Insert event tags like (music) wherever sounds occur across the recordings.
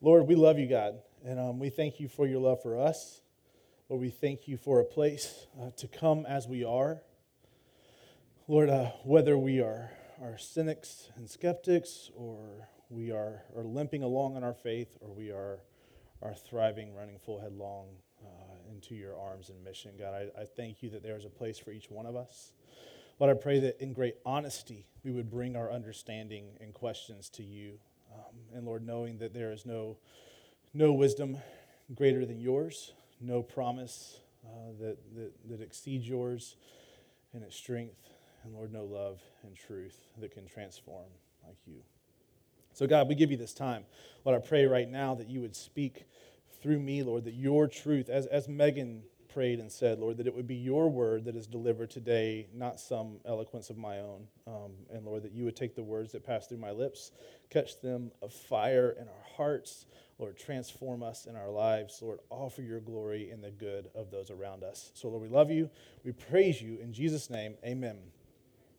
Lord, we love you, God, and um, we thank you for your love for us. Lord, we thank you for a place uh, to come as we are. Lord, uh, whether we are, are cynics and skeptics, or we are, are limping along in our faith, or we are, are thriving, running full headlong uh, into your arms and mission, God, I, I thank you that there is a place for each one of us. Lord, I pray that in great honesty we would bring our understanding and questions to you. And Lord, knowing that there is no, no wisdom greater than yours, no promise uh, that, that, that exceeds yours in its strength, and Lord, no love and truth that can transform like you. So, God, we give you this time. Lord, I pray right now that you would speak through me, Lord, that your truth, as, as Megan prayed and said, Lord, that it would be your word that is delivered today, not some eloquence of my own. Um, and Lord, that you would take the words that pass through my lips, catch them of fire in our hearts. Lord, transform us in our lives. Lord, all for your glory and the good of those around us. So, Lord, we love you. We praise you. In Jesus' name, amen.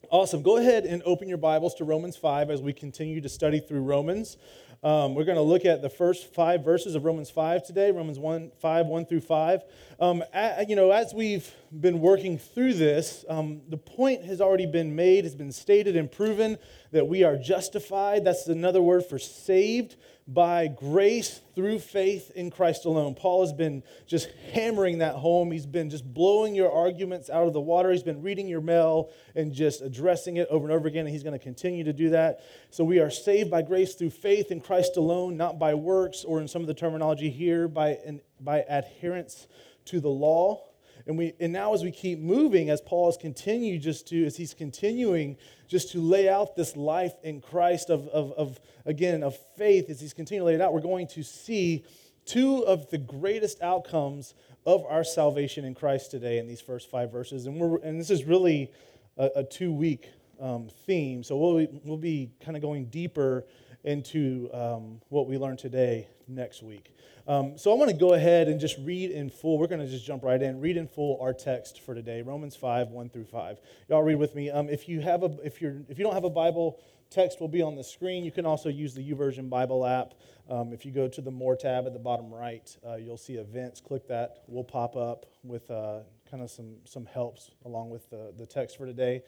Awesome. Go ahead and open your Bibles to Romans 5 as we continue to study through Romans. Um, we're going to look at the first five verses of Romans 5 today, Romans 1, 5, 1 through 5. Um, you know, as we've been working through this, um, the point has already been made, has been stated and proven that we are justified. That's another word for saved by grace through faith in Christ alone. Paul has been just hammering that home. He's been just blowing your arguments out of the water. He's been reading your mail and just addressing it over and over again, and he's going to continue to do that. So we are saved by grace through faith in Christ alone, not by works, or in some of the terminology here, by, an, by adherence to the law. And, we, and now, as we keep moving, as Paul has continued just to, as he's continuing just to lay out this life in Christ of, of, of again, of faith, as he's continuing to lay it out, we're going to see two of the greatest outcomes of our salvation in Christ today in these first five verses. And, we're, and this is really a, a two week um, theme. So we'll, we'll be kind of going deeper into um, what we learned today next week. Um, so I want to go ahead and just read in full. We're going to just jump right in. Read in full our text for today, Romans 5, 1 through 5. Y'all read with me. Um, if you have a if you're if you don't have a Bible, text will be on the screen. You can also use the YouVersion Bible app. Um, if you go to the More tab at the bottom right, uh, you'll see events. Click that. We'll pop up with uh, kind of some some helps along with the, the text for today.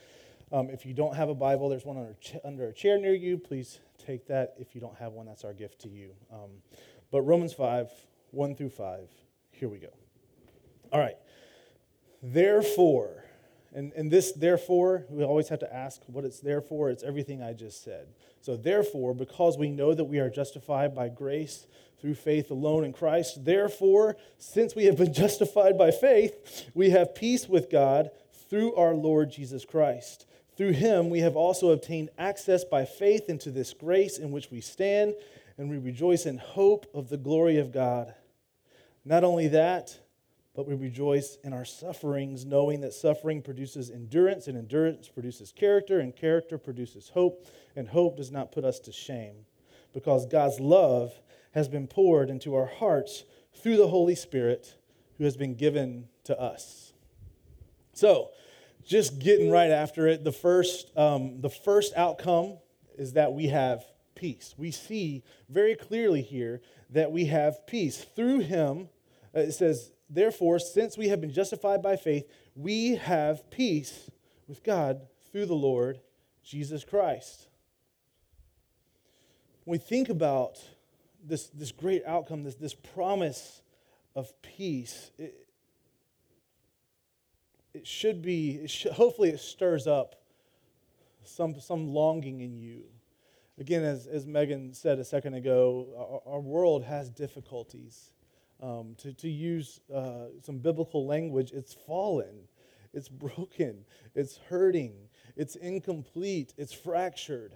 Um, if you don't have a Bible, there's one under, under a chair near you. Please take that. If you don't have one, that's our gift to you. Um, but Romans 5, 1 through 5, here we go. All right. Therefore, and, and this therefore, we always have to ask what it's there for. It's everything I just said. So, therefore, because we know that we are justified by grace through faith alone in Christ, therefore, since we have been (laughs) justified by faith, we have peace with God through our Lord Jesus Christ through him, we have also obtained access by faith into this grace in which we stand, and we rejoice in hope of the glory of God. Not only that, but we rejoice in our sufferings, knowing that suffering produces endurance, and endurance produces character, and character produces hope, and hope does not put us to shame, because God's love has been poured into our hearts through the Holy Spirit who has been given to us. So, just getting right after it, the first, um, the first outcome is that we have peace. We see very clearly here that we have peace. Through him, uh, it says, therefore, since we have been justified by faith, we have peace with God through the Lord Jesus Christ. When we think about this, this great outcome, this, this promise of peace, it, it should be, it should, hopefully, it stirs up some, some longing in you. Again, as, as Megan said a second ago, our, our world has difficulties. Um, to, to use uh, some biblical language, it's fallen, it's (laughs) broken, it's hurting, it's incomplete, it's fractured.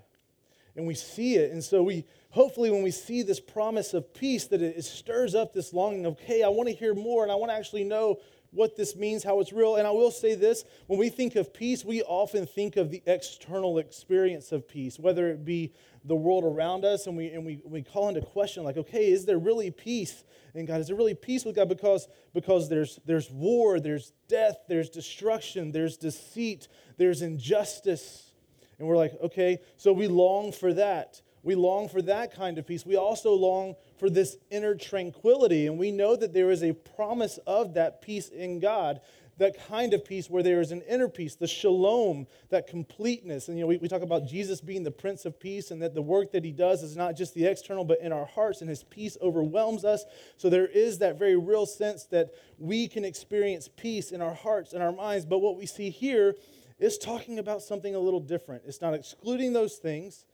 And we see it. And so we hopefully when we see this promise of peace, that it, it stirs up this longing of, hey, I want to hear more and I want to actually know what this means, how it's real. And I will say this when we think of peace, we often think of the external experience of peace, whether it be the world around us, and we, and we, we call into question, like, okay, is there really peace in God? Is there really peace with God? Because, because there's, there's war, there's death, there's destruction, there's deceit, there's injustice. And we're like, okay, so we long for that. We long for that kind of peace. We also long for this inner tranquility. And we know that there is a promise of that peace in God that kind of peace where there is an inner peace, the shalom, that completeness. And you know, we, we talk about Jesus being the Prince of Peace and that the work that he does is not just the external, but in our hearts, and his peace overwhelms us. So there is that very real sense that we can experience peace in our hearts and our minds. But what we see here is talking about something a little different. It's not excluding those things.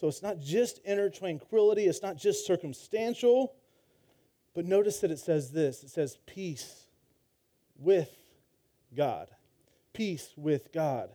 So it's not just inner tranquility, it's not just circumstantial. But notice that it says this it says peace with God. Peace with God.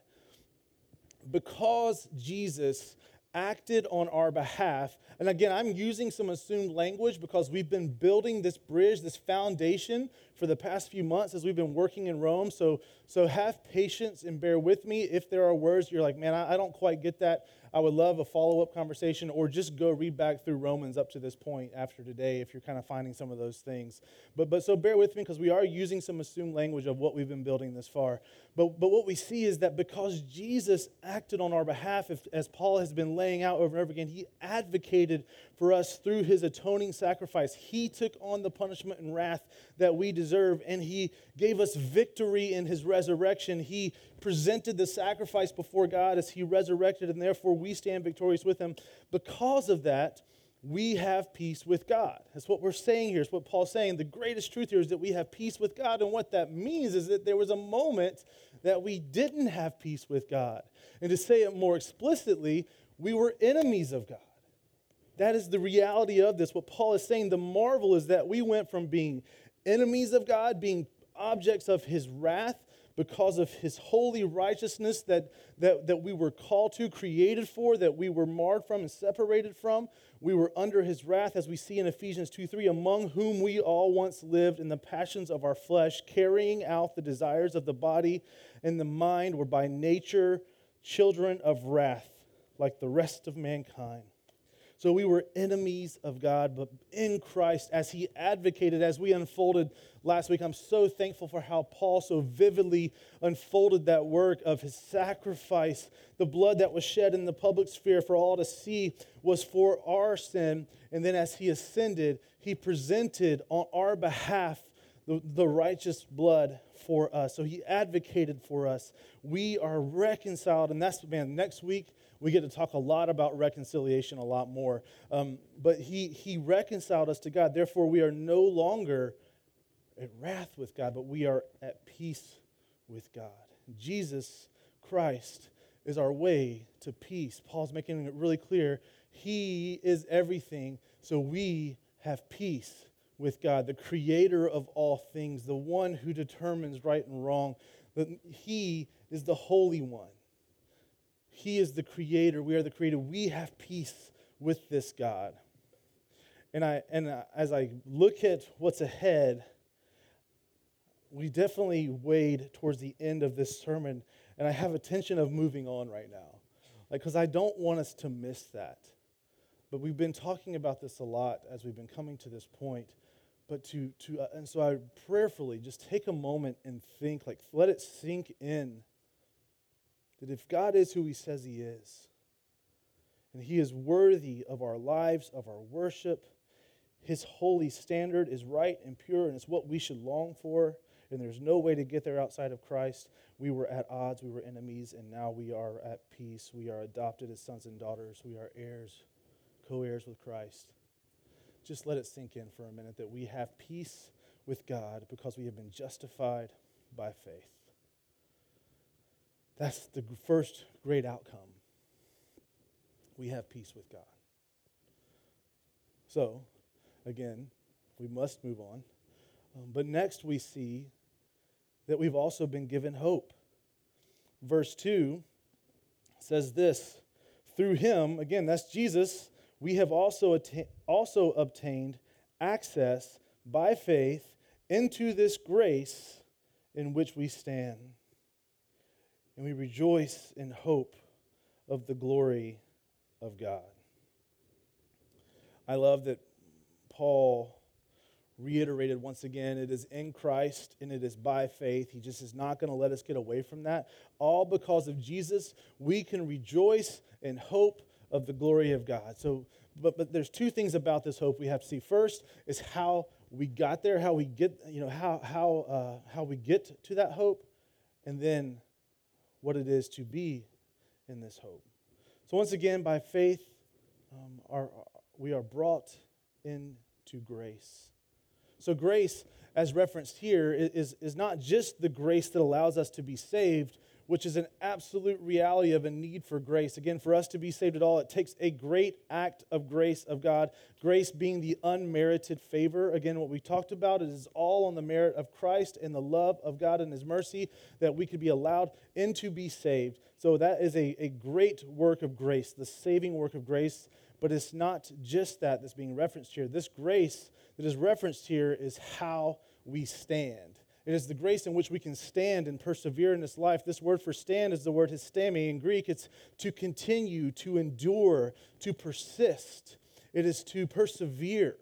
Because Jesus acted on our behalf, and again, I'm using some assumed language because we've been building this bridge, this foundation for the past few months as we've been working in Rome. So, so have patience and bear with me if there are words you're like, man, I, I don't quite get that. I would love a follow up conversation or just go read back through Romans up to this point after today if you're kind of finding some of those things. But, but so bear with me because we are using some assumed language of what we've been building this far. But, but what we see is that because Jesus acted on our behalf, if, as Paul has been laying out over and over again, he advocated for us through his atoning sacrifice. He took on the punishment and wrath that we deserve, and he gave us victory in his resurrection. He presented the sacrifice before God as he resurrected, and therefore we stand victorious with him. Because of that, we have peace with God. That's what we're saying here. It's what Paul's saying. The greatest truth here is that we have peace with God. And what that means is that there was a moment that we didn't have peace with God. And to say it more explicitly, we were enemies of God. That is the reality of this. What Paul is saying, the marvel is that we went from being enemies of God, being objects of his wrath, because of his holy righteousness that, that, that we were called to, created for, that we were marred from and separated from. We were under his wrath, as we see in Ephesians 2 3, among whom we all once lived in the passions of our flesh, carrying out the desires of the body and the mind, were by nature children of wrath, like the rest of mankind. So we were enemies of God, but in Christ, as he advocated, as we unfolded last week, I'm so thankful for how Paul so vividly unfolded that work of his sacrifice. The blood that was shed in the public sphere for all to see was for our sin. And then as he ascended, he presented on our behalf the, the righteous blood for us. So he advocated for us. We are reconciled. And that's, man, next week, we get to talk a lot about reconciliation a lot more. Um, but he, he reconciled us to God. Therefore, we are no longer at wrath with God, but we are at peace with God. Jesus Christ is our way to peace. Paul's making it really clear. He is everything, so we have peace with God, the creator of all things, the one who determines right and wrong. He is the Holy One. He is the creator. We are the creator. We have peace with this God. And, I, and as I look at what's ahead, we definitely wade towards the end of this sermon, and I have a tension of moving on right now. Like, because I don't want us to miss that. But we've been talking about this a lot as we've been coming to this point. But to, to uh, and so I prayerfully just take a moment and think, like, let it sink in that if God is who he says he is, and he is worthy of our lives, of our worship, his holy standard is right and pure, and it's what we should long for, and there's no way to get there outside of Christ. We were at odds, we were enemies, and now we are at peace. We are adopted as sons and daughters, we are heirs, co heirs with Christ. Just let it sink in for a minute that we have peace with God because we have been justified by faith. That's the first great outcome. We have peace with God. So, again, we must move on. Um, but next we see that we've also been given hope. Verse 2 says this Through him, again, that's Jesus, we have also, atta- also obtained access by faith into this grace in which we stand and we rejoice in hope of the glory of God. I love that Paul reiterated once again it is in Christ and it is by faith. He just is not going to let us get away from that. All because of Jesus, we can rejoice in hope of the glory of God. So but, but there's two things about this hope we have to see. First is how we got there, how we get, you know, how, how, uh, how we get to that hope, and then what it is to be in this hope. So once again, by faith, um, our, we are brought into grace. So grace, as referenced here, is, is not just the grace that allows us to be saved, which is an absolute reality of a need for grace. Again, for us to be saved at all, it takes a great act of grace of God. Grace being the unmerited favor. Again, what we talked about is all on the merit of Christ and the love of God and His mercy that we could be allowed in to be saved. So that is a, a great work of grace, the saving work of grace. But it's not just that that's being referenced here. This grace that is referenced here is how we stand. It is the grace in which we can stand and persevere in this life. This word for stand is the word histemi. In Greek, it's to continue, to endure, to persist. It is to persevere.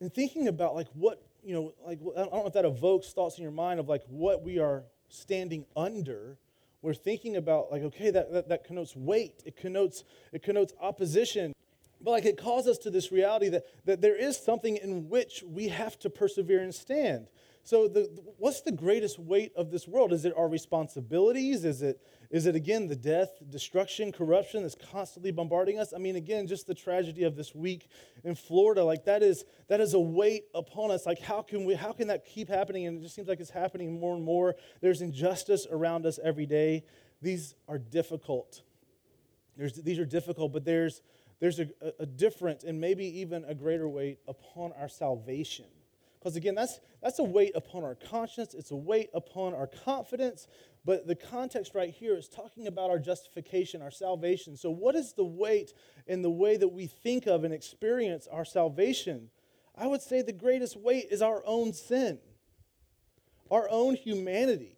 And thinking about like what, you know, like I don't know if that evokes thoughts in your mind of like what we are standing under. We're thinking about like, okay, that, that, that connotes weight. It connotes, it connotes opposition. But like it calls us to this reality that, that there is something in which we have to persevere and stand. So the, what's the greatest weight of this world? Is it our responsibilities? Is it, is it again the death, destruction, corruption that's constantly bombarding us? I mean, again, just the tragedy of this week in Florida, like that is that is a weight upon us. Like how can we how can that keep happening? And it just seems like it's happening more and more. There's injustice around us every day. These are difficult. There's, these are difficult, but there's there's a, a different and maybe even a greater weight upon our salvation. Because again, that's, that's a weight upon our conscience, it's a weight upon our confidence. But the context right here is talking about our justification, our salvation. So, what is the weight in the way that we think of and experience our salvation? I would say the greatest weight is our own sin, our own humanity.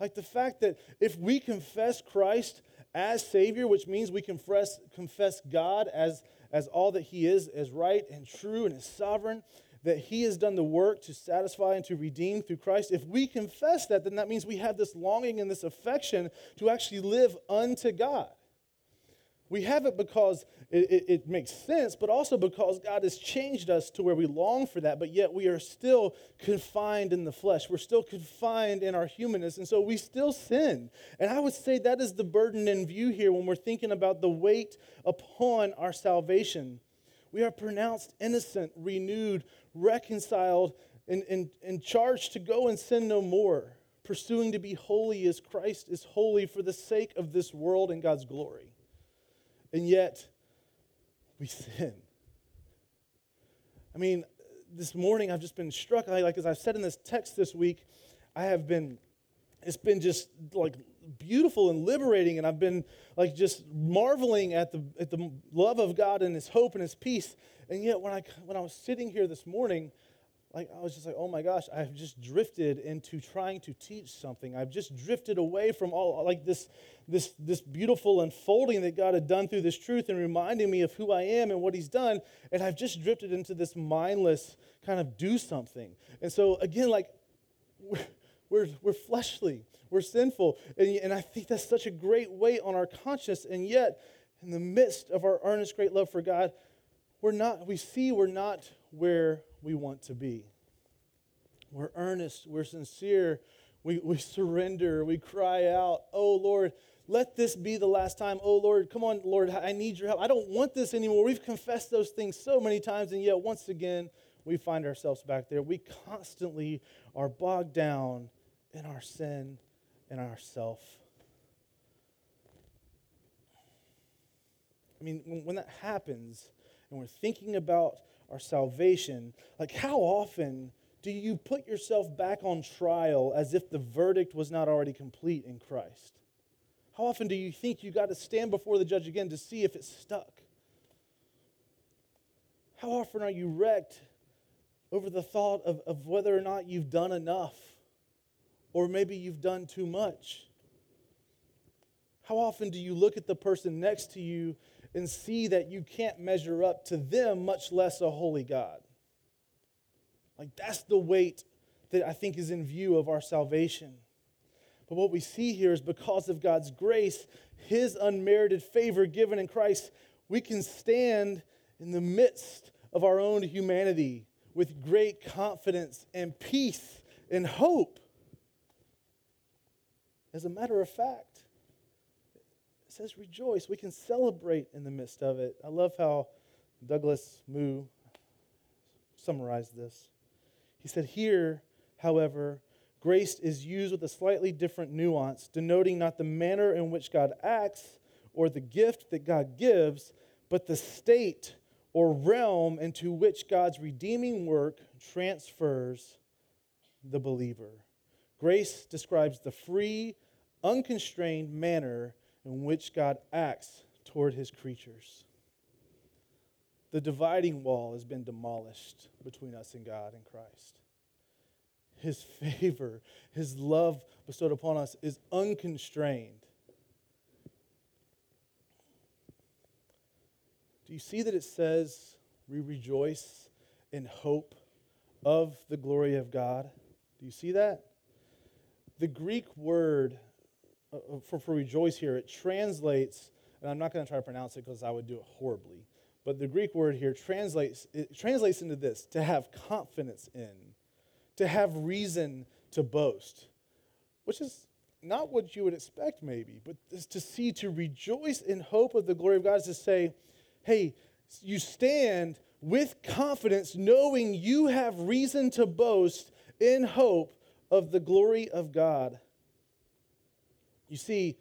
Like the fact that if we confess Christ as Savior, which means we confess, confess God as, as all that He is, as right and true and as sovereign, that He has done the work to satisfy and to redeem through Christ. If we confess that, then that means we have this longing and this affection to actually live unto God. We have it because it, it, it, makes sense, but also because God has changed us to where we long for that, but yet we are still confined in the flesh. We're still confined in our humanness, and so we still sin. And I would say that is the burden in view here when we're thinking about the weight upon our salvation. We are pronounced innocent, renewed, reconciled, and, and, and charged to go and sin no more, pursuing to be holy as Christ is holy for the sake of this world and God's glory. And yet, we sin. I mean, this morning I've just been struck, like as I've said in this text this week, I have been, it's been just like beautiful and liberating, and I've been like just marveling at the, at the love of God and His hope and His peace. And yet, when I, when I was sitting here this morning, like I was just like, oh my gosh, I've just drifted into trying to teach something. I've just drifted away from all like this, this, this beautiful unfolding that God had done through this truth and reminding me of who I am and what He's done. And I've just drifted into this mindless kind of do something. And so again, like we're, we're, fleshly, we're sinful. And, and I think that's such a great weight on our conscience. And yet, in the midst of our earnest great love for God, we're not, we see we're not where we want to be. We're earnest, we're sincere, we, we surrender, we cry out, Oh Lord, let this be the last time. Oh Lord, come on, Lord, I need your help. I don't want this anymore. We've confessed those things so many times, and yet once again, we find ourselves back there. We constantly are bogged down in our sin and our self. I mean, when that happens and we're thinking about our salvation, like how often do you put yourself back on trial as if the verdict was not already complete in Christ? How often do you think you got to stand before the judge again to see if it's stuck? How often are you wrecked over the thought of, of whether or not you've done enough or maybe you've done too much? How often do you look at the person next to you and see that you can't measure up to them, much less a holy God. Like, that's the weight that I think is in view of our salvation. But what we see here is because of God's grace, His unmerited favor given in Christ, We can stand in the midst of our own humanity with great confidence and peace and hope. As a matter of fact, says rejoice. We can celebrate in the midst of it. I love how Douglas Moo summarized this. He said, Here, however, grace is used with a slightly different nuance, denoting not the manner in which God acts or the gift that God gives, but the state or realm into which God's redeeming work transfers the believer. Grace describes the free, unconstrained manner in which God acts toward his creatures. The dividing wall has been demolished between us and God in Christ. His (laughs) favor, his love bestowed upon us is unconstrained. Do you see that it says we rejoice in hope of the glory of God? Do you see that? The Greek word for, for rejoice here, it translates, and I'm not going to try to pronounce it because I would do it horribly, but the Greek word here translates, it translates into this to have confidence in, to have reason to boast, which is not what you would expect, maybe, but to see, to rejoice in hope of the glory of God is to say, hey, you stand with confidence, knowing you have reason to boast in hope of the glory of God. You see,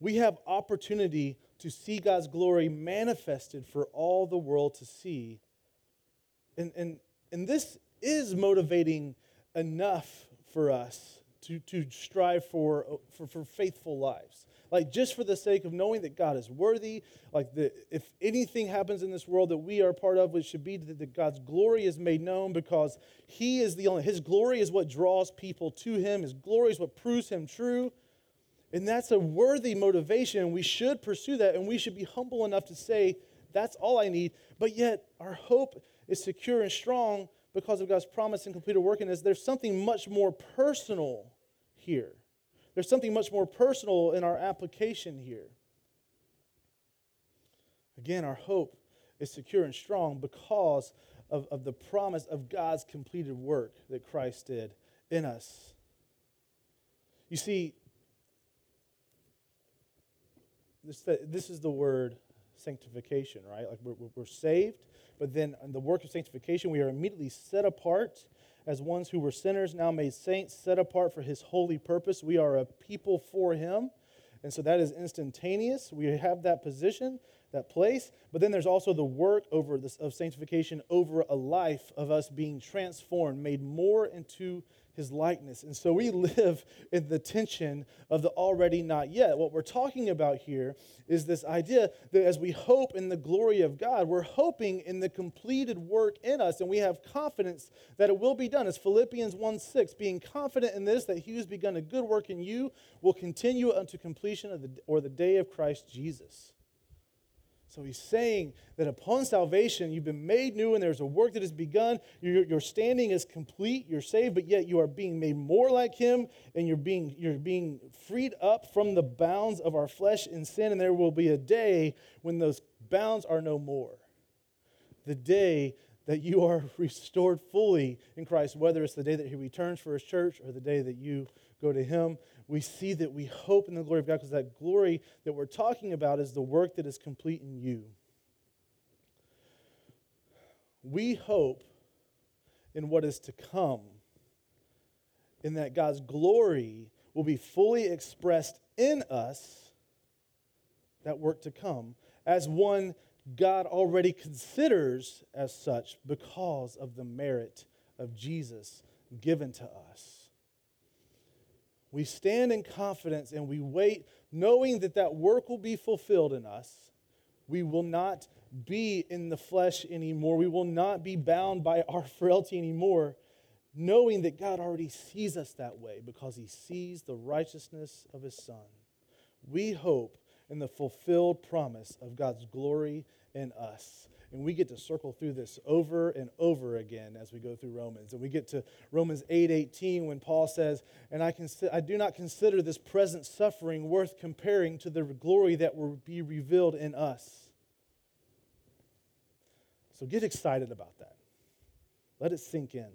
we have opportunity to see God's glory manifested for all the world to see. And, and, and this is motivating enough for us to, to strive for, for, for faithful lives like just for the sake of knowing that God is worthy. Like the, if anything happens in this world that we are part of, it should be that, that God's glory is made known because He is the only, His glory is what draws people to Him. His glory is what proves Him true. And that's a worthy motivation. We should pursue that, and we should be humble enough to say, that's all I need. But yet, our hope is secure and strong because of God's promise and completed work in us. There's something much more personal here. There's something much more personal in our application here. Again, our hope is secure and strong because of, of the promise of God's completed work that Christ did in us. You see, this, this is the word sanctification, right? Like we're, we're saved, but then in the work of sanctification, we are immediately set apart as ones who were sinners, now made saints, set apart for his holy purpose. We are a people for him. And so that is instantaneous. We have that position, that place. But then there's also the work over this of sanctification over a life of us being transformed, made more into his likeness. And so we (laughs) live in the tension of the already not yet. What we're talking about here is this idea that as we hope in the glory of God, we're hoping in the completed work in us, and we have confidence that it will be done. As Philippians 1 6, being confident in this, that he who's begun a good work in you will continue unto completion of the, or the day of Christ Jesus. So he's saying that upon salvation, you've been made new and there's a work that has begun. Your, your standing is complete, you're saved, but yet you are being made more like him and you're being, you're being freed up from the bounds of our flesh and sin. And there will be a day when those bounds are no more. The day that you are (laughs) restored fully in Christ, whether it's the day that he returns for his church or the day that you go to him we see that we hope in the glory of God because that glory that we're talking about is the work that is complete in you. We hope in what is to come, in that God's glory will be fully expressed in us, that work to come, as one God already considers as such because of the merit of Jesus given to us. We stand in confidence and we wait, knowing that that work will be fulfilled in us. We will not be in the flesh anymore. We will not be bound by our (laughs) frailty anymore, knowing that God already sees us that way because he sees the righteousness of his Son. We hope in the fulfilled promise of God's glory in us. And we get to circle through this over and over again as we go through Romans. And we get to Romans 8 18 when Paul says, And I, consider, I do not consider this present suffering worth comparing to the glory that will be revealed in us. So get excited about that. Let it sink in.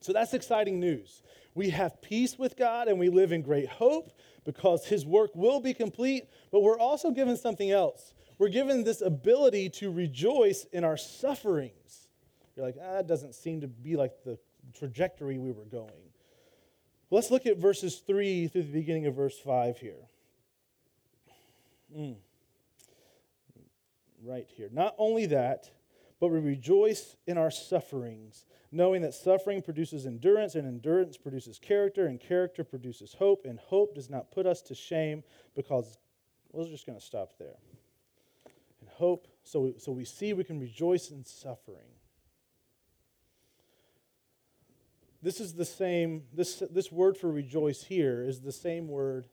So that's exciting news. We have peace with God and we live in great hope because His work will be complete, but we're also given something else. We're given this ability to rejoice in our sufferings. You're like, ah, that doesn't seem to be like the trajectory we were going. Let's look at verses 3 through the beginning of verse 5 here. Mm. Right here. Not only that, but we rejoice in our sufferings, knowing that suffering produces endurance, and endurance produces character, and character produces hope, and hope does not put us to shame because we're just going to stop there. Hope, so, so we see we can rejoice in suffering. This is the same, this, this word for rejoice here is the same word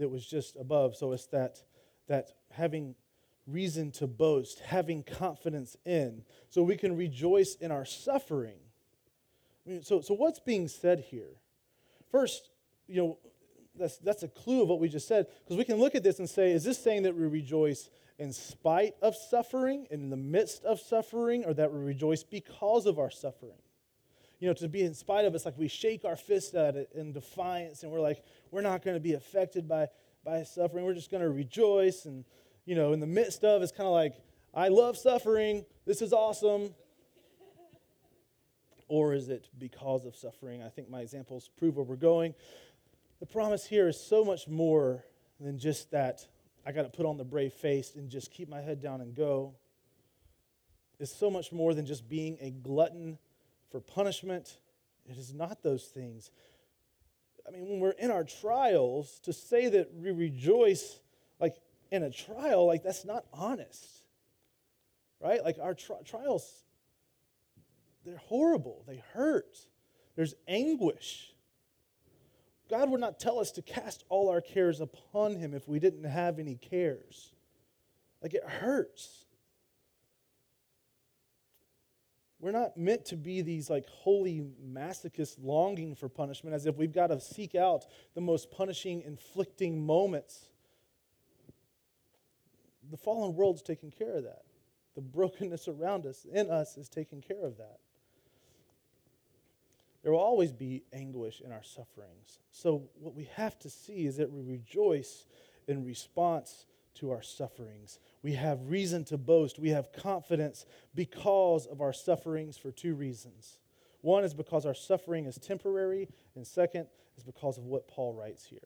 that was just above. So it's that, that having reason to boast, having confidence in, so we can rejoice in our suffering. I mean, so, so what's being said here? First, you know, that's, that's a clue of what we just said, because we can look at this and say, is this saying that we rejoice in spite of suffering, in the midst of suffering, or that we rejoice because of our suffering? You know, to be in spite of us, like we shake our fist at it in defiance, and we're like, we're not going to be affected by, by suffering. We're just going to rejoice and you know, in the midst of, it's kind of like, I love suffering. This is awesome. Or is it because of suffering? I think my examples prove where we're going. The promise here is so much more than just that I got to put on the brave face and just keep my head down and go. is so much more than just being a glutton for punishment. It is not those things. I mean, when we're in our trials, to say that we rejoice, like in a trial, like that's not honest. Right? Like our tri- trials, they're horrible. They hurt. There's anguish. God would not tell us to cast all our cares upon Him if we didn't have any cares. Like it hurts. We're not meant to be these like holy masochists longing for punishment as if we've got to seek out the most punishing, inflicting moments the fallen world's taking care of that. The brokenness around us, in us, is taking care of that. There will always be anguish in our sufferings. So, what we have to see is that we rejoice in response to our sufferings. We have reason to boast. We have confidence because of our sufferings for two reasons. One is because our suffering is temporary, and second is because of what Paul writes here.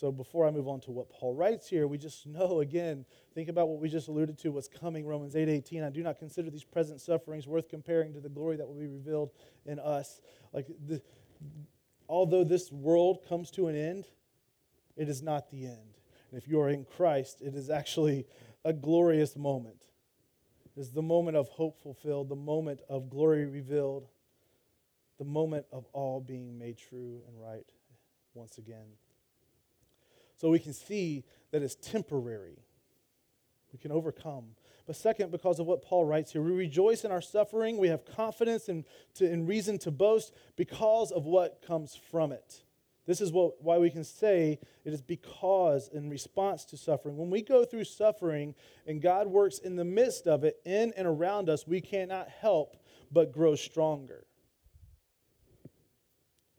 So before I move on to what Paul writes here, we just know again, think about what we just alluded to, what's coming, Romans 8 18. I do not consider these present sufferings worth comparing to the glory that will be revealed in us. Like, the, although this world comes to an end, it is not the end. And if you are in Christ, it is actually a glorious moment. It is the moment of hope fulfilled, the moment of glory revealed, the moment of all being made true and right once again. So we can see that it's temporary. We can overcome. But second, because of what Paul writes here, we rejoice in our suffering. We have confidence and, to, and reason to boast because of what comes from it. This is what, why we can say it is because in response to suffering. When we go through suffering and God works in the midst of it, in and around us, we cannot help but grow stronger.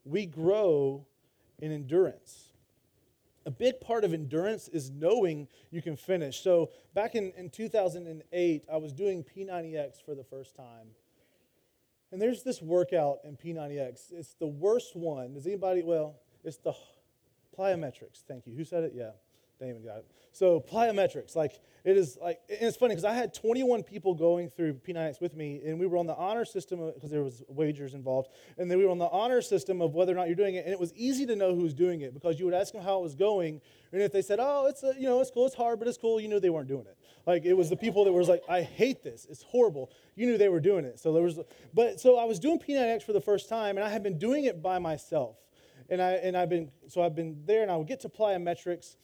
We grow in endurance a big part of endurance is knowing you can finish. So back in, in 2008, I was doing P90X for the first time. And there's this workout in P90X. It's the worst one. Does anybody, well, it's the plyometrics. Thank you. Who said it? Yeah. So plyometrics, like it is like, and it's funny because I had 21 people going through P90X with me, and we were on the honor system because there was wagers involved, and then we were on the honor system of whether or not you're doing it, and it was easy to know who was doing it because you would ask them how it was going, and if they said, "Oh, it's a, you know, it's cool, it's hard, but it's cool," you knew they weren't doing it. Like it was the people that was like, "I hate this, it's horrible." You knew they were doing it. So there was, but so I was doing P90X for the first time, and I had been doing it by myself, and I and I've been so I've been there, and I would get to plyometrics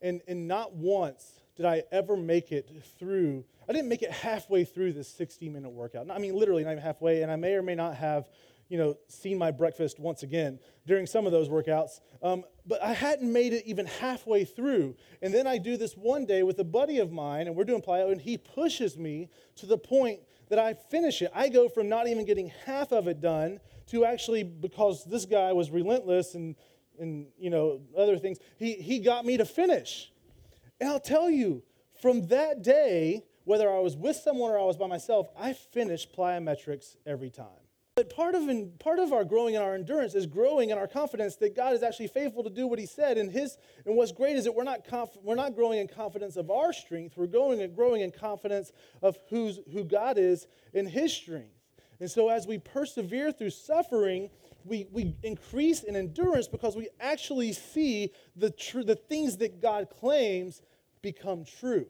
and, and not once did I ever make it through. I didn't make it halfway through this 60 minute workout. I mean, literally, not even halfway. And I may or may not have, you know, seen my breakfast once again during some of those workouts. Um, but I hadn't made it even halfway through. And then I do this one day with a buddy of mine, and we're doing plyo, and he pushes me to the point that I finish it. I go from not even getting half of it done to actually, because this guy was relentless and, and you know, other things, he, he got me to finish. And I'll tell you, from that day, whether I was with someone or I was by myself, I finished plyometrics every time. But part of, in, part of our growing in our endurance is growing in our confidence that God is actually faithful to do what He said. And, his, and what's great is that we're not, conf, we're not growing in confidence of our strength, we're growing, and growing in confidence of who's, who God is in His strength. And so as we persevere through suffering, we, we increase in endurance because we actually see the, tr- the things that God claims become true.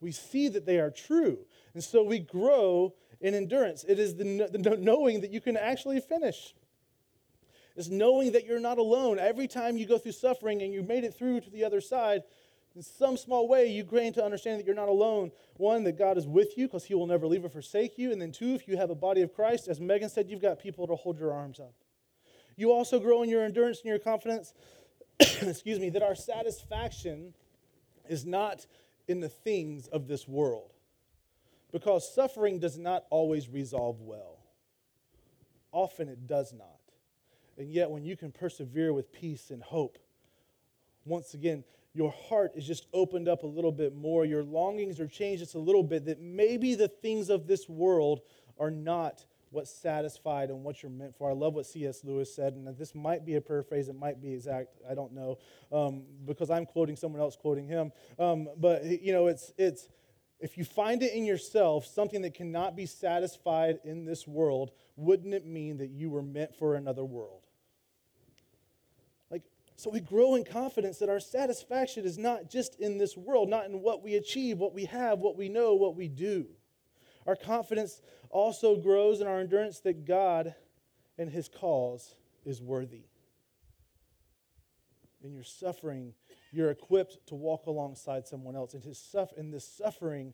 We see that they are true. And so we grow in endurance. It is the, the knowing that you can actually finish. It's knowing that you're not alone. Every time you go through suffering and you made it through to the other side, in some small way, you gain to understand that you're not alone. One, that God is with you because He will never leave or forsake you. And then two, if you have a body of Christ, as Megan said, you've got people to hold your arms up. You also grow in your endurance and your confidence, (coughs) excuse me, that our satisfaction is not in the things of this world because suffering does not always resolve well. Often it does not. And yet, when you can persevere with peace and hope, once again, your heart is just opened up a little bit more. Your longings are changed just a little bit, that maybe the things of this world are not what's satisfied and what you're meant for. I love what C.S. Lewis said, and this might be a paraphrase, it might be exact, I don't know, um, because I'm quoting someone else quoting him. Um, but, you know, it's, it's, if you find it in yourself, something that cannot be satisfied in this world, wouldn't it mean that you were meant for another world? So we grow in confidence that our satisfaction is not just in this world, not in what we achieve, what we have, what we know, what we do. Our confidence also grows in our endurance that God and his cause is worthy. In your suffering, you're equipped to walk alongside someone else. In, his suff- in this suffering,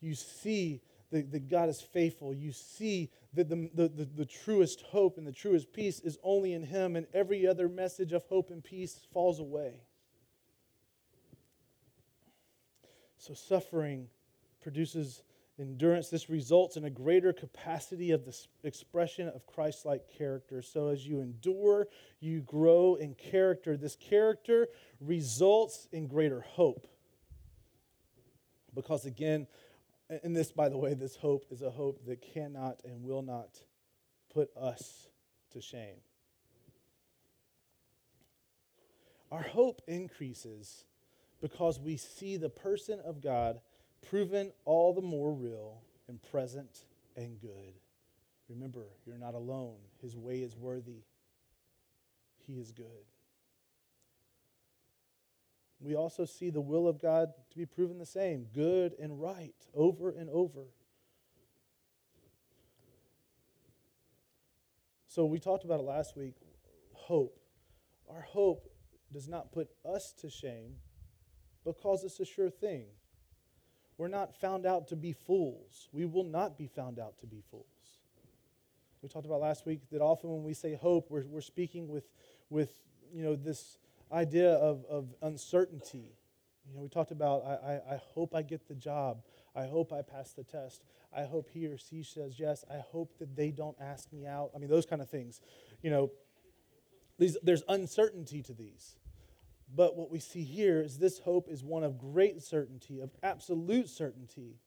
you see that, that God is faithful. You see that the, the, the, the truest hope and the truest peace is only in Him, and every other message of hope and peace falls away. So, suffering produces endurance. This results in a greater capacity of the expression of Christ like character. So, as you endure, you grow in character. This character results in greater hope. Because, again, and this, by the way, this hope is a hope that cannot and will not put us to shame. Our hope increases because we see the person of God proven all the more real and present and good. Remember, you're not alone. His way is worthy, He is good. We also see the will of God to be proven the same good and right over and over. So, we talked about it last week hope. Our hope does not put us to shame because it's a sure thing. We're not found out to be fools. We will not be found out to be fools. We talked about last week that often when we say hope, we're, we're speaking with, with you know, this idea of, of uncertainty. You know, we talked about, I, I, I hope I get the job. I hope I pass the test. I hope he or she says yes. I hope that they don't ask me out. I mean, those kind of things. You know, these, there's uncertainty to these. But what we see here is this hope is one of great certainty, of absolute certainty,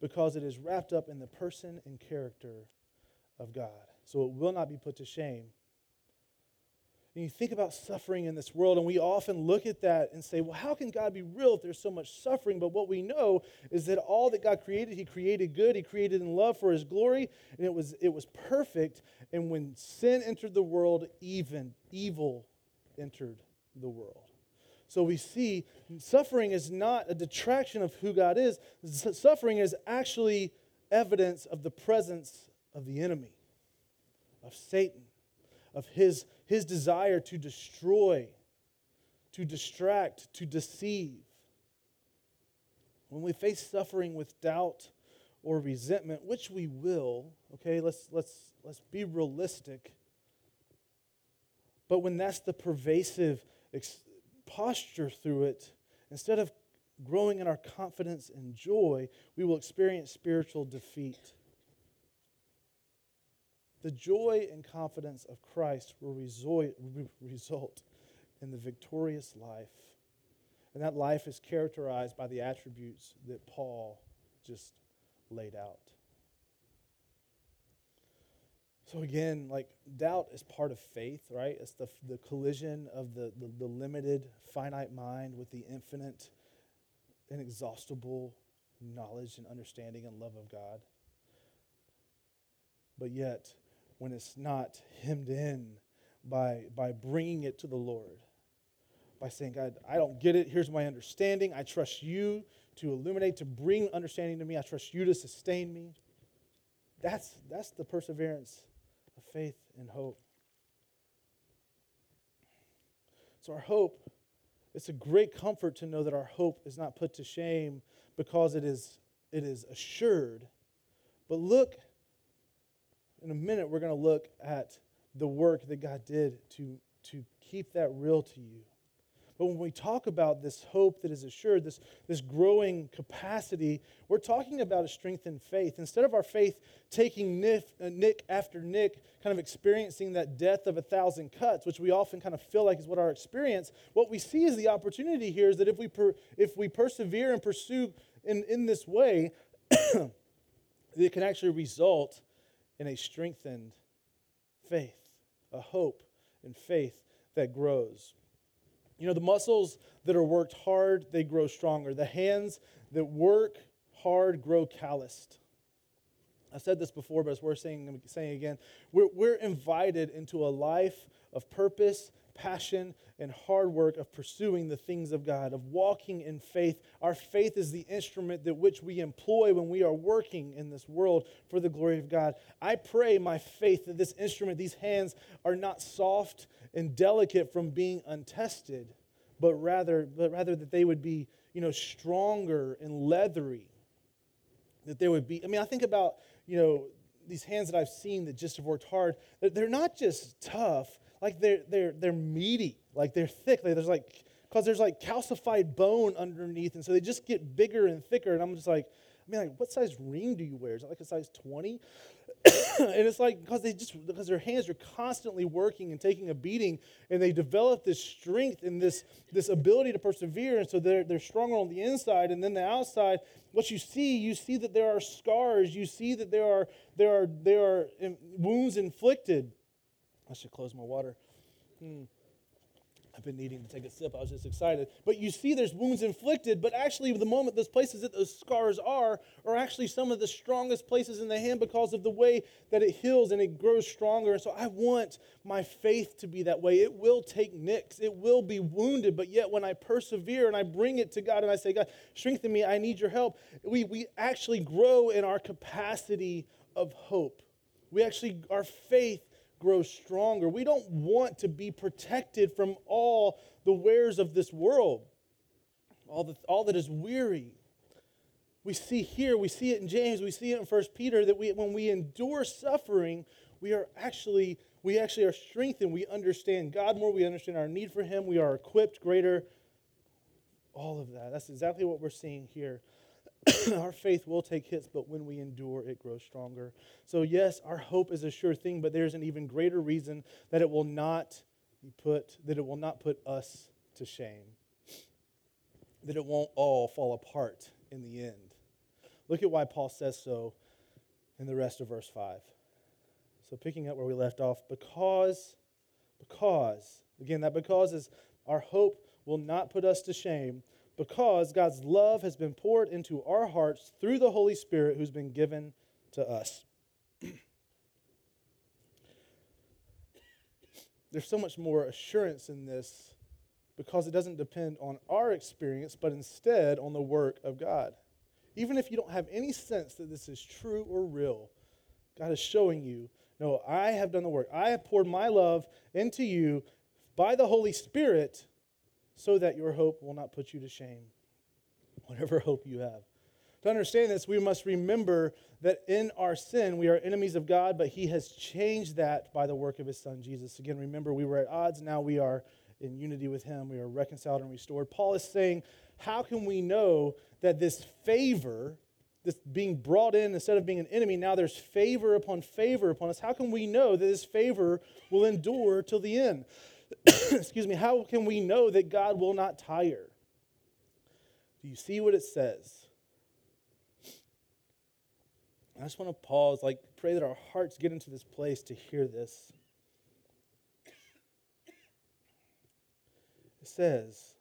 because it is wrapped up in the person and character of God. So it will not be put to shame. And you think about suffering in this world, and we often look at that and say, well, how can God be real if there's so much suffering? But what we know is that all that God created, He created good, He created in love for His glory, and it was, it was perfect. And when sin entered the world, even evil entered the world. So we see suffering is not a detraction of who God is, suffering is actually evidence of the presence of the enemy, of Satan, of his, his desire to destroy, to distract, to deceive. When we face suffering with doubt or resentment, which we will, okay? Let's let's let's be realistic. But when that's the pervasive ex- posture through it, instead of growing in our confidence and joy, we will experience spiritual defeat. The joy and confidence of Christ will result in the victorious life. And that life is characterized by the attributes that Paul just laid out. So again, like doubt is part of faith, right? It's the, the collision of the, the, the limited, finite mind with the infinite, inexhaustible knowledge and understanding and love of God. But yet, when it's not hemmed in by, by bringing it to the Lord, by saying, God, I don't get it. Here's my understanding. I trust you to illuminate, to bring understanding to me. I trust you to sustain me. That's, that's the perseverance of faith and hope. So, our hope, it's a great comfort to know that our hope is not put to shame because it is, it is assured. But look, in a minute, we're going to look at the work that God did to, to keep that real to you. But when we talk about this hope that is assured, this, this growing capacity, we're talking about a strengthened faith. Instead of our faith taking nick, uh, nick after nick, kind of experiencing that death of a thousand cuts, which we often kind of feel like is what our experience, what we see is the opportunity here is that if we, per, if we persevere and pursue in, in this way, (coughs) it can actually result in a strengthened faith, a hope and faith that grows. You know, the muscles that are worked hard, they grow stronger. The hands that work hard grow calloused. I've said this before, but it's worth saying, saying again. We're, we're invited into a life of purpose passion and hard work of pursuing the things of God, of walking in faith. Our faith is the instrument that which we employ when we are working in this world for the glory of God. I pray my faith that this instrument, these hands, are not soft and delicate from being untested, but rather, but rather that they would be, you know, stronger and leathery. That there would be, I mean, I think about, you know, these hands that I've seen that just have worked hard, they're not just tough, like they're they're they're meaty, like they're thick. Like there's like because there's like calcified bone underneath, and so they just get bigger and thicker. And I'm just like, I mean, like, what size ring do you wear? Is it like a size 20? (coughs) and it's like because they just because their hands are constantly working and taking a beating, and they develop this strength and this this ability to persevere, and so they're they're stronger on the inside, and then the outside. What you see, you see that there are scars. You see that there are there are there are um, wounds inflicted. I should close my water. Hmm. I've been needing to take a sip. I was just excited. But you see, there's wounds inflicted, but actually, the moment those places that those scars are, are actually some of the strongest places in the hand because of the way that it heals and it grows stronger. And so I want my faith to be that way. It will take nicks, it will be wounded, but yet when I persevere and I bring it to God and I say, God, strengthen me, I need your help, we, we actually grow in our capacity of hope. We actually, our faith grow stronger. We don't want to be protected from all the wares of this world, all, the, all that is weary. We see here, we see it in James, we see it in First Peter that we, when we endure suffering, we are actually we actually are strengthened. We understand God more. We understand our need for Him. We are equipped greater. All of that. That's exactly what we're seeing here. (coughs) our faith will take hits, but when we endure, it grows stronger. So, yes, our hope is a sure thing, but there's an even greater reason that it will not put, that it will not put us to shame, that it won't all fall apart in the end. Look at why Paul says so in the rest of verse 5. So, picking up where we left off, because, because, again, that because is our hope will not put us to shame because God's love has been poured into our hearts through the Holy Spirit who's been given to us. (clears throat) There's so much more assurance in this because it doesn't depend on our experience, but instead on the work of God. Even if you don't have any sense that this is true or real, God is showing you no, I have done the work. I have poured my love into you by the Holy Spirit so that your hope will not put you to shame, whatever (laughs) hope you have. To understand this, we must remember that in our sin, we are enemies of God, but He has changed that by the work of His Son, Jesus. Again, remember, we were at odds, now we are in unity with Him. We are reconciled and restored. Paul is saying, How can we know that this favor, this being brought in instead of being an enemy, now there's favor upon favor upon us? How can we know that this favor will endure till the end? (coughs) Excuse me. How can we know that God will not tire? Do you see what it says? I just want to pause, like, pray that our hearts get into this place to hear this. It says,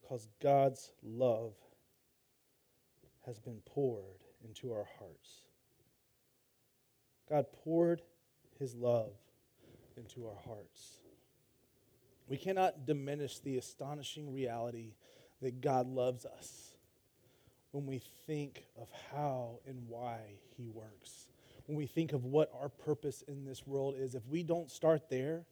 because God's love has been poured into our hearts. God poured his love into our hearts. We cannot diminish the astonishing reality that God loves us when we think of how and why He works. When we think of what our purpose in this world is, if we don't start there,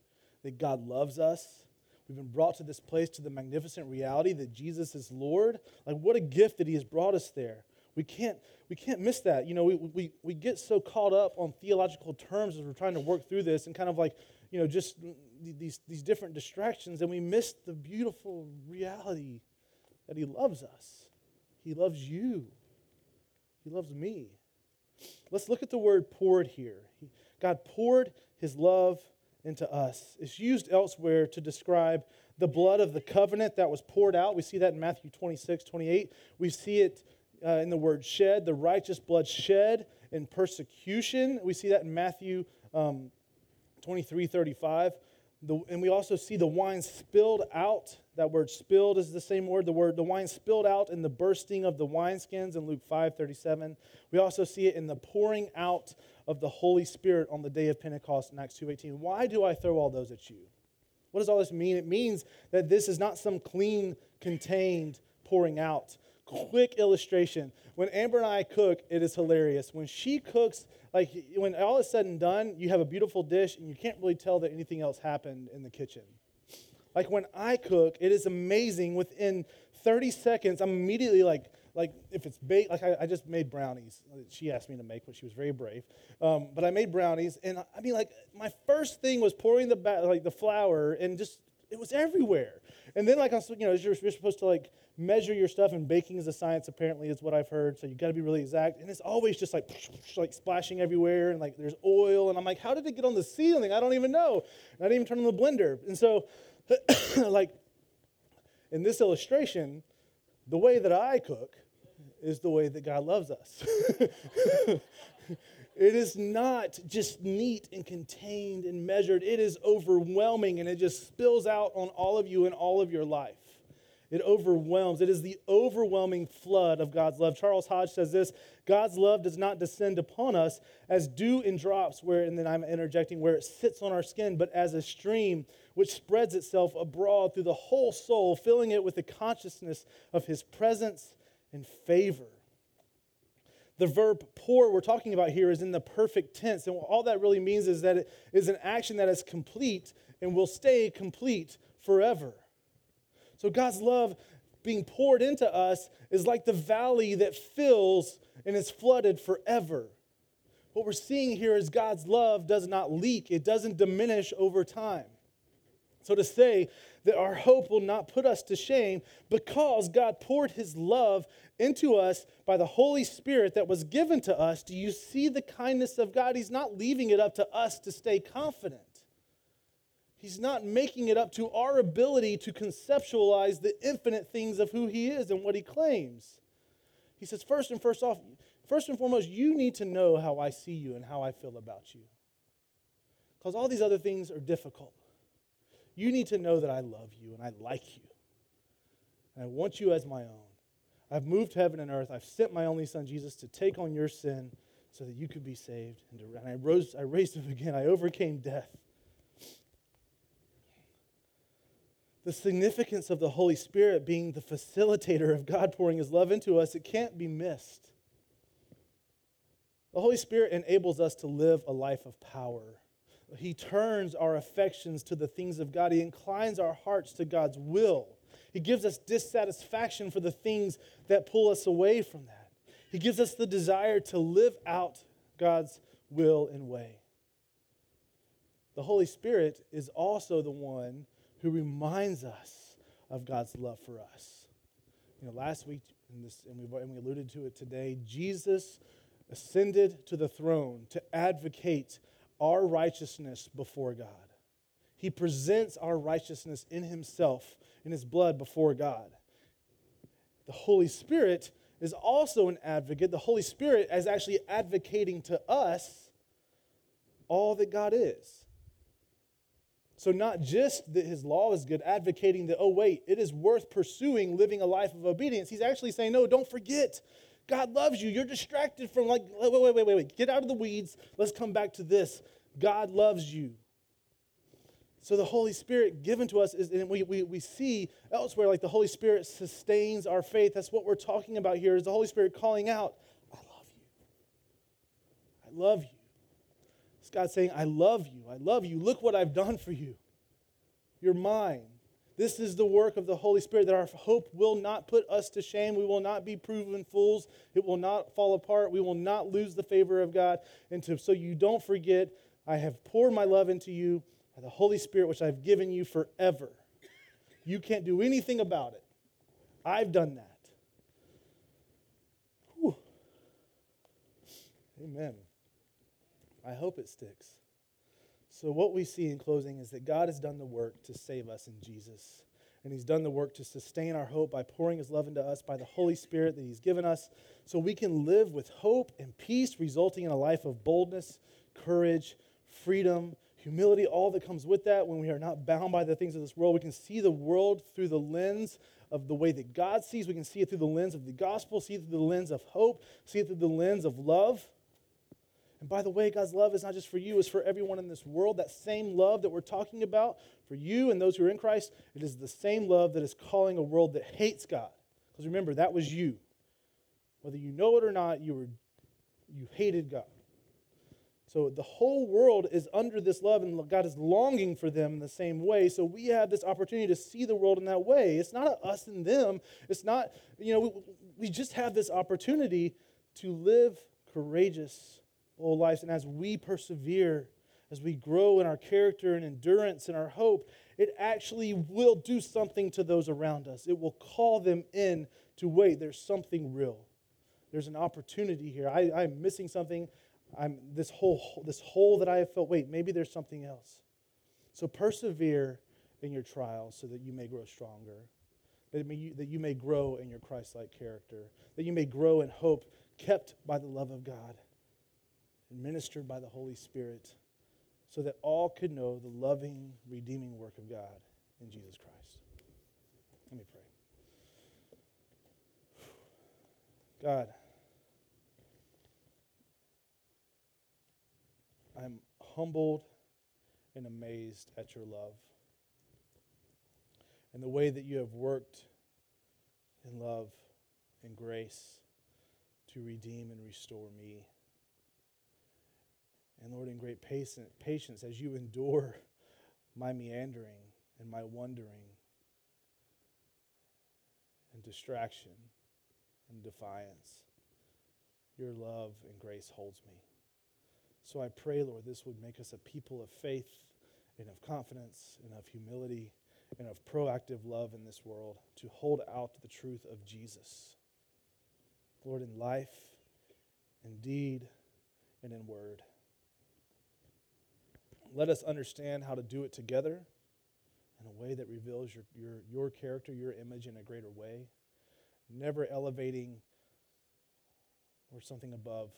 that God loves us, we've been brought to this place to the magnificent reality that Jesus is Lord. Like, what a gift that He has brought us there. We can't, we can't miss that. You know, we, we, we get so caught up on theological terms as we're trying to work through this and kind of like, you know, just these, these different distractions, and we miss the beautiful reality that He loves us. He loves you. He loves me. Let's look at the word poured here. God poured his love into us. It's used elsewhere to describe the blood of the covenant that was poured out. We see that in Matthew 26, 28. We see it uh, in the word shed, the righteous blood shed in persecution. We see that in Matthew um, 23, 35. The, and we also see the wine spilled out. That word spilled is the same word. The word the wine spilled out in the bursting of the wineskins in Luke 5 37. We also see it in the pouring out of the Holy Spirit on the day of Pentecost in Acts 2.18. Why do I throw all those at you? What does all this mean? It means that this is not some clean, contained pouring out. Quick illustration. When Amber and I cook, it is hilarious. When she cooks, like when all is said and done, you have a beautiful dish and you can't really tell that anything else happened in the kitchen. Like when I cook, it is amazing. Within 30 seconds, I'm immediately like, like if it's baked, like I, I, just made brownies. She asked me to make, but she was very brave. Um, but I made brownies, and I mean, like my first thing was pouring the ba- like the flour, and just it was everywhere. And then like you know, you're, you're supposed to like measure your stuff, and baking is a science, apparently, is what I've heard. So you've got to be really exact. And it's always just like, (sniffs) like splashing everywhere, and like there's oil. And I'm like, how did it get on the ceiling? I don't even know. And I didn't even turn on the blender. And so, (coughs) like, in this illustration, the way that I cook is the way that God loves us. (laughs) it is not just neat and contained and measured, it is overwhelming and it just spills out on all of you and all of your life. It overwhelms. It is the overwhelming flood of God's love. Charles Hodge says this God's love does not descend upon us as dew in drops, where, and then I'm interjecting, where it sits on our skin, but as a stream which spreads itself abroad through the whole soul, filling it with the consciousness of his presence and favor. The verb pour we're talking about here is in the perfect tense. And all that really means is that it is an action that is complete and will stay complete forever. So God's love being poured into us is like the valley that fills and is flooded forever. What we're seeing here is God's love does not leak, it doesn't diminish over time. So to say that our hope will not put us to shame because God poured his love into us by the Holy Spirit that was given to us, do you see the kindness of God? He's not leaving it up to us to stay confident. He's not making it up to our ability to conceptualize the infinite things of who he is and what he claims. He says, first and first off, first and foremost, you need to know how I see you and how I feel about you. Because all these other things are difficult. You need to know that I love you and I like you. And I want you as my own. I've moved heaven and earth. I've sent my only son Jesus to take on your sin so that you could be saved. And, to, and I rose, I raised him again. I overcame death. the significance of the Holy Spirit being the facilitator of God pouring his love into us, it can't be missed. The Holy Spirit enables us to live a life of power. He turns our affections to the things of God. He inclines our hearts to God's will. He gives us dissatisfaction for the things that pull us away from that. He gives us the desire to live out God's will and way. The Holy Spirit is also the one who reminds us of God's love for us. You know, last week, this, and, and we alluded to it today, Jesus ascended to the throne to advocate our righteousness before God. He presents our righteousness in Himself, in His blood before God. The Holy Spirit is also an advocate. The Holy Spirit is actually advocating to us all that God is. So, not just that his law is good, advocating that, oh, wait, it is worth pursuing living a life of obedience. He's actually saying, no, don't forget. God loves you. You're distracted from, like, wait, wait, wait, wait, wait. Get out of the weeds. Let's come back to this. God loves you. So the Holy Spirit given to us is, and we, we, we see elsewhere, like the Holy Spirit sustains our faith. That's what we're talking about here, is the Holy Spirit calling out, I love you. I love you. It's God saying, I love you. I love you. Look what I've done for you. You're mine. This is the work of the Holy Spirit that our hope will not put us to shame. We will not be proven fools. It will not fall apart. We will not lose the favor of God. And to, so you don't forget, I have poured my love into you by the Holy Spirit, which I've given you forever. You can't do anything about it. I've done that. Whew. Amen. I hope it sticks. So, what we see in closing is that God has done the work to save us in Jesus. And He's done the work to sustain our hope by pouring His love into us by the Holy Spirit that He's given us so we can live with hope and peace, resulting in a life of boldness, courage, freedom, humility, all that comes with that when we are not bound by the things of this world. We can see the world through the lens of the way that God sees. We can see it through the lens of the gospel, see it through the lens of hope, see it through the lens of love. And by the way, God's love is not just for you, it's for everyone in this world. That same love that we're talking about for you and those who are in Christ, it is the same love that is calling a world that hates God. Because remember, that was you. Whether you know it or not, you were you hated God. So the whole world is under this love, and God is longing for them in the same way. So we have this opportunity to see the world in that way. It's not us and them. It's not, you know, we, we just have this opportunity to live courageous lives. And as we persevere, as we grow in our character and endurance and our hope, it actually will do something to those around us. It will call them in to wait, there's something real. There's an opportunity here. I, I'm missing something. I'm this whole this hole that I have felt. Wait, maybe there's something else. So persevere in your trials so that you may grow stronger, that, you, that you may grow in your Christ-like character, that you may grow in hope, kept by the love of God and ministered by the Holy Spirit, so that all could know the loving, redeeming work of God in Jesus Christ. Let me pray. God, I'm humbled and amazed at your love and the way that you have worked in love and grace to redeem and restore me. And Lord, in great patience, as you endure my meandering and my wondering and distraction and defiance, your love and grace holds me. So I pray, Lord, this would make us a people of faith and of confidence and of humility and of proactive love in this world to hold out the truth of Jesus. Lord, in life, in deed, and in word. Let us understand how to do it together in a way that reveals your, your, your character, your image in a greater way, never elevating or something above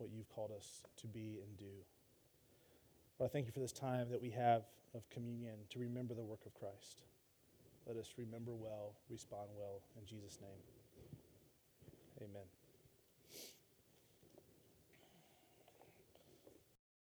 what you've called us to be and do. But I thank you for this time that we have of communion to remember the work of Christ. Let us remember well, respond well. In Jesus' name, amen.